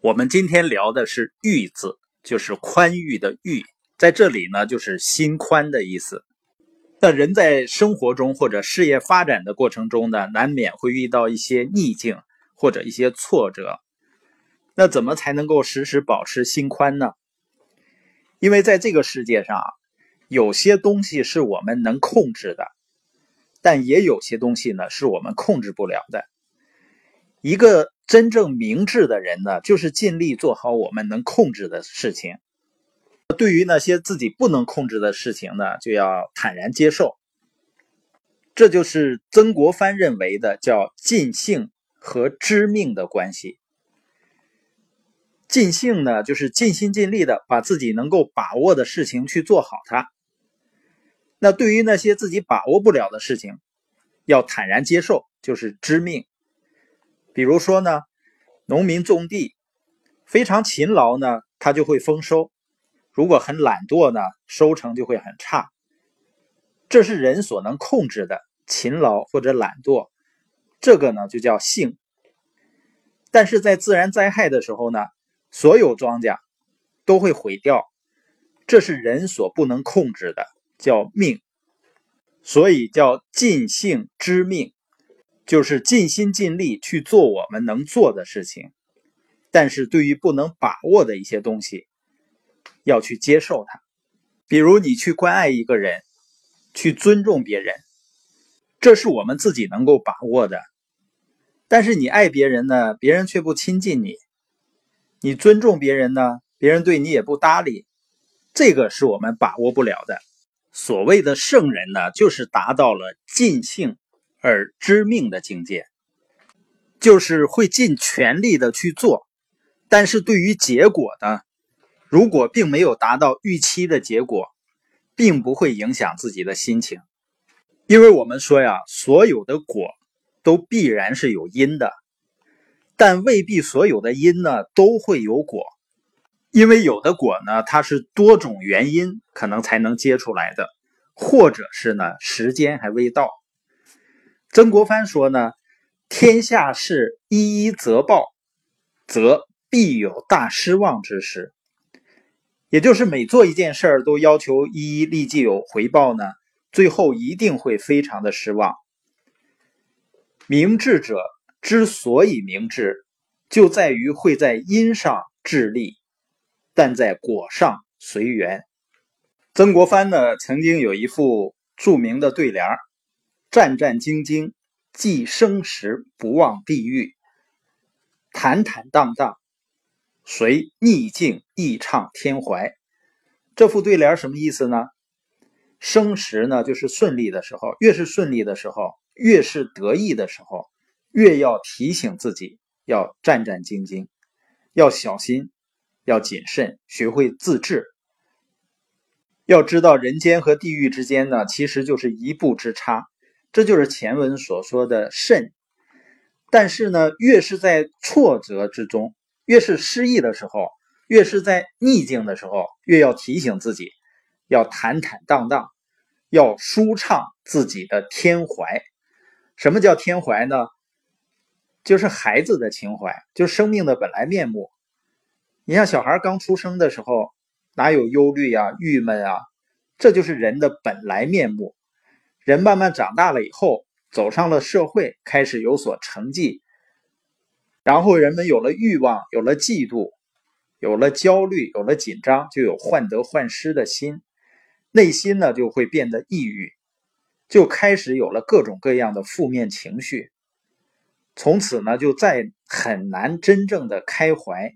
我们今天聊的是“裕”字，就是宽裕的“裕”。在这里呢，就是心宽的意思。那人在生活中或者事业发展的过程中呢，难免会遇到一些逆境或者一些挫折。那怎么才能够时时保持心宽呢？因为在这个世界上，有些东西是我们能控制的，但也有些东西呢是我们控制不了的。一个真正明智的人呢，就是尽力做好我们能控制的事情。对于那些自己不能控制的事情呢，就要坦然接受。这就是曾国藩认为的叫尽兴和知命的关系。尽兴呢，就是尽心尽力的把自己能够把握的事情去做好它。那对于那些自己把握不了的事情，要坦然接受，就是知命。比如说呢，农民种地非常勤劳呢，他就会丰收；如果很懒惰呢，收成就会很差。这是人所能控制的，勤劳或者懒惰，这个呢就叫性。但是在自然灾害的时候呢？所有庄稼都会毁掉，这是人所不能控制的，叫命，所以叫尽性知命，就是尽心尽力去做我们能做的事情。但是对于不能把握的一些东西，要去接受它。比如你去关爱一个人，去尊重别人，这是我们自己能够把握的。但是你爱别人呢，别人却不亲近你。你尊重别人呢，别人对你也不搭理，这个是我们把握不了的。所谓的圣人呢，就是达到了尽兴而知命的境界，就是会尽全力的去做，但是对于结果呢，如果并没有达到预期的结果，并不会影响自己的心情，因为我们说呀，所有的果都必然是有因的。但未必所有的因呢都会有果，因为有的果呢它是多种原因可能才能结出来的，或者是呢时间还未到。曾国藩说呢：“天下事一一则报，则必有大失望之时。”也就是每做一件事儿都要求一一立即有回报呢，最后一定会非常的失望。明智者。之所以明智，就在于会在因上致力，但在果上随缘。曾国藩呢，曾经有一副著名的对联战战兢兢，既生时不忘地狱；坦坦荡荡，随逆境亦畅天怀。这副对联什么意思呢？生时呢，就是顺利的时候，越是顺利的时候，越是得意的时候。越要提醒自己要战战兢兢，要小心，要谨慎，学会自制。要知道，人间和地狱之间呢，其实就是一步之差。这就是前文所说的慎。但是呢，越是在挫折之中，越是失意的时候，越是在逆境的时候，越要提醒自己要坦坦荡荡，要舒畅自己的天怀。什么叫天怀呢？就是孩子的情怀，就是生命的本来面目。你像小孩刚出生的时候，哪有忧虑啊、郁闷啊？这就是人的本来面目。人慢慢长大了以后，走上了社会，开始有所成绩，然后人们有了欲望，有了嫉妒，有了焦虑，有了紧张，就有患得患失的心，内心呢就会变得抑郁，就开始有了各种各样的负面情绪。从此呢，就再很难真正的开怀。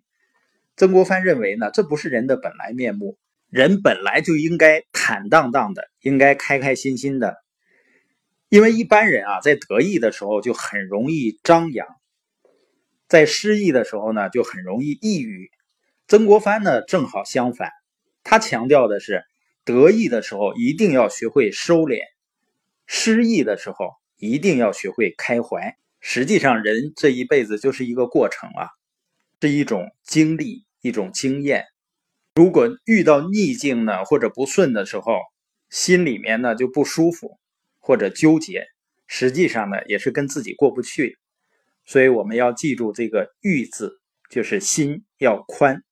曾国藩认为呢，这不是人的本来面目，人本来就应该坦荡荡的，应该开开心心的。因为一般人啊，在得意的时候就很容易张扬，在失意的时候呢，就很容易抑郁。曾国藩呢，正好相反，他强调的是，得意的时候一定要学会收敛，失意的时候一定要学会开怀。实际上，人这一辈子就是一个过程啊，是一种经历，一种经验。如果遇到逆境呢，或者不顺的时候，心里面呢就不舒服，或者纠结，实际上呢也是跟自己过不去。所以我们要记住这个“欲”字，就是心要宽。